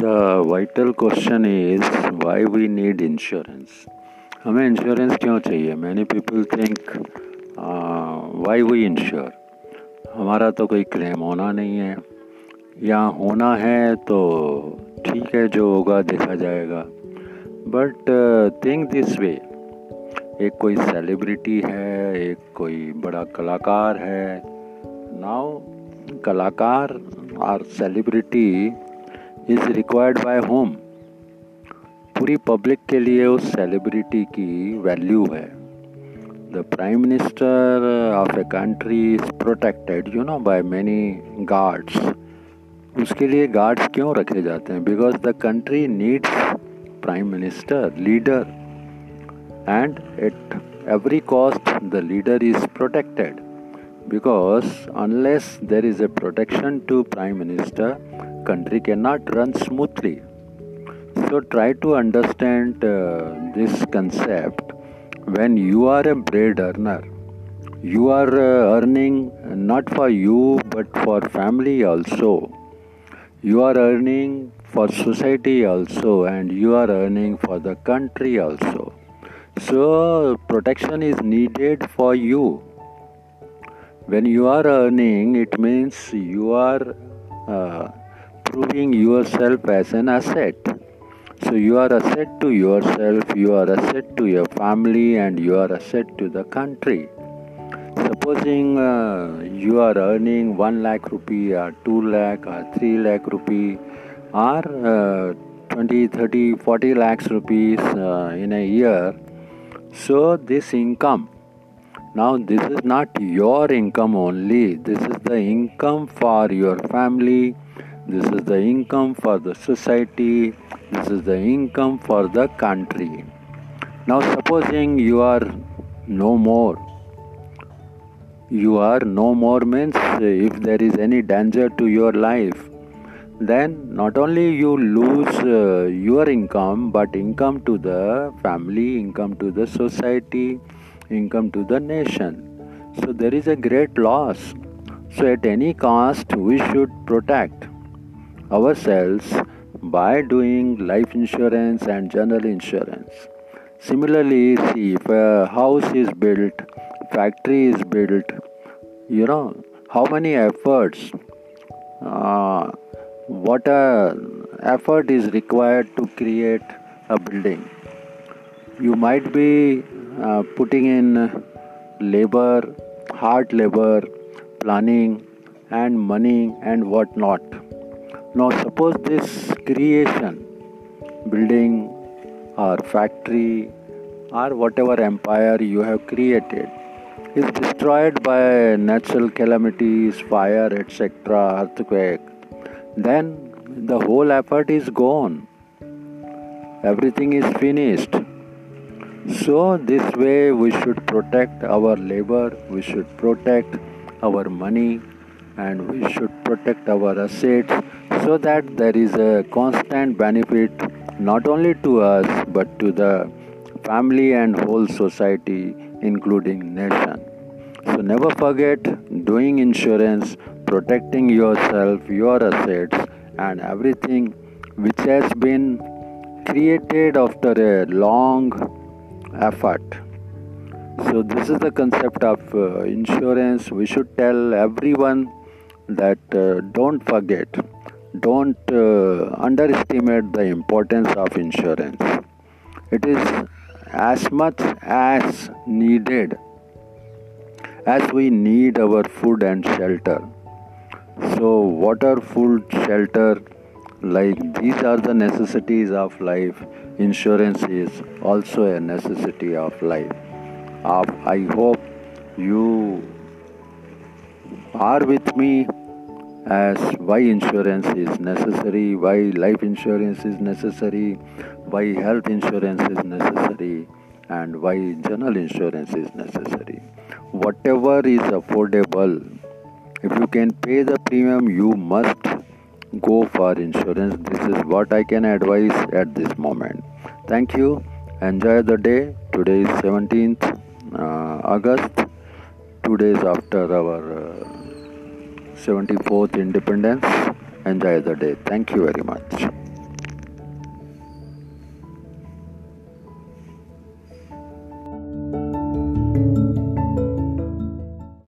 The vital question is why we need insurance. हमें insurance क्यों चाहिए? Many people think why we insure हमारा तो कोई क्लेम होना नहीं है। या होना है तो ठीक है, जो होगा देखा जाएगा। बट थिंक दिस वे एक कोई सेलिब्रिटी है, एक कोई बड़ा कलाकार है। नाउ कलाकार और celebrity is required by home पूरी पब्लिक के लिए उस सेलिब्रिटी की वैल्यू है। The prime minister of a country is protected you know by many guards उसके लिए गार्ड्स क्यों रखे जाते हैं? Because the country needs prime minister leader and at every cost the leader is protected because unless there is a protection to prime minister country cannot run smoothly. So try to understand uh, this concept. When you are a bread earner you are uh, earning not for you but for family also. You are earning for society also and you are earning for the country also. So protection is needed for you. When you are earning it means you are uh, proving yourself as an asset. So you are asset to yourself you are asset to your family and you are asset to the country. Supposing uh, you are earning 1 lakh rupee or 2 lakh or 3 lakh rupee or uh, 20 30 40 lakhs rupees uh, in a year. So this income now, this is not your income only, this is the income for your family, this is the income for the society, this is the income for the country. Now, supposing you are no more, you are no more means if there is any danger to your life, then not only you lose uh, your income but income to the family income to the society income to the nation. So there is a great loss. So at any cost, we should protect ourselves by doing life insurance and general insurance. Similarly, see if a house is built, factory is built, you know how many efforts, uh, what a effort is required to create a building. You might be uh, putting in labor, hard labor, planning, and money and what not. Now, suppose this creation, building or factory or whatever empire you have created is destroyed by natural calamities, fire, etc., earthquake, then the whole effort is gone. Everything is finished. So, this way we should protect our labor, we should protect our money, and we should protect our assets so that there is a constant benefit not only to us but to the family and whole society, including nation. So, never forget doing insurance, protecting yourself, your assets, and everything which has been created after a long effort. So, this is the concept of uh, insurance. We should tell everyone that uh, don't forget, don't uh, underestimate the importance of insurance. It is as much as needed as we need our food and shelter. So, water, food, shelter, like these are the necessities of life insurance is also a necessity of life uh, i hope you are with me as why insurance is necessary why life insurance is necessary why health insurance is necessary and why general insurance is necessary whatever is affordable if you can pay the premium you must go for insurance. This is what I can advise at this moment. Thank you. Enjoy the day. Today is 17th uh, August, two days after our uh, 74th independence. Enjoy the day. Thank you very much.